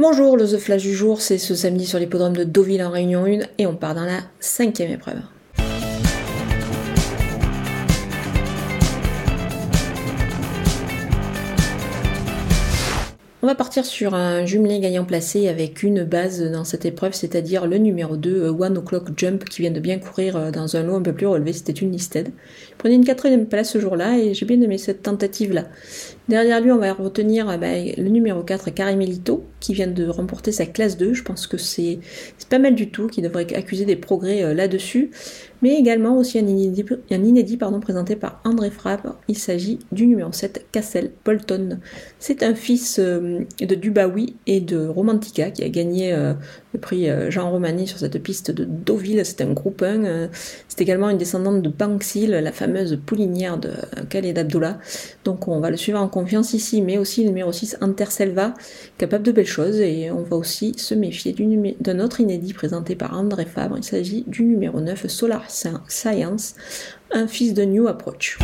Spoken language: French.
Bonjour, le The Flash du jour, c'est ce samedi sur l'hippodrome de Deauville en Réunion 1 et on part dans la cinquième épreuve. On va partir sur un jumelé gagnant placé avec une base dans cette épreuve, c'est-à-dire le numéro 2, euh, One O'Clock Jump, qui vient de bien courir euh, dans un lot un peu plus relevé, c'était une listed. Il prenait une quatrième place ce jour-là et j'ai bien aimé cette tentative-là. Derrière lui, on va retenir euh, bah, le numéro 4, Carimelito, qui vient de remporter sa classe 2. Je pense que c'est pas mal du tout, qui devrait accuser des progrès là-dessus mais également aussi un inédit, un inédit pardon, présenté par André Frappe. Il s'agit du numéro 7, Cassel Bolton. C'est un fils euh, de Dubawi et de Romantica qui a gagné euh, le prix euh, Jean Romani sur cette piste de Deauville. C'est un groupe 1. c'est également une descendante de Banksil, la fameuse poulinière de Khaled Abdullah. Donc on va le suivre en confiance ici, mais aussi le numéro 6, Interselva, capable de belles Et on va aussi se méfier d'un autre inédit présenté par André Fabre. Il s'agit du numéro 9, Solar Science, un fils de New Approach.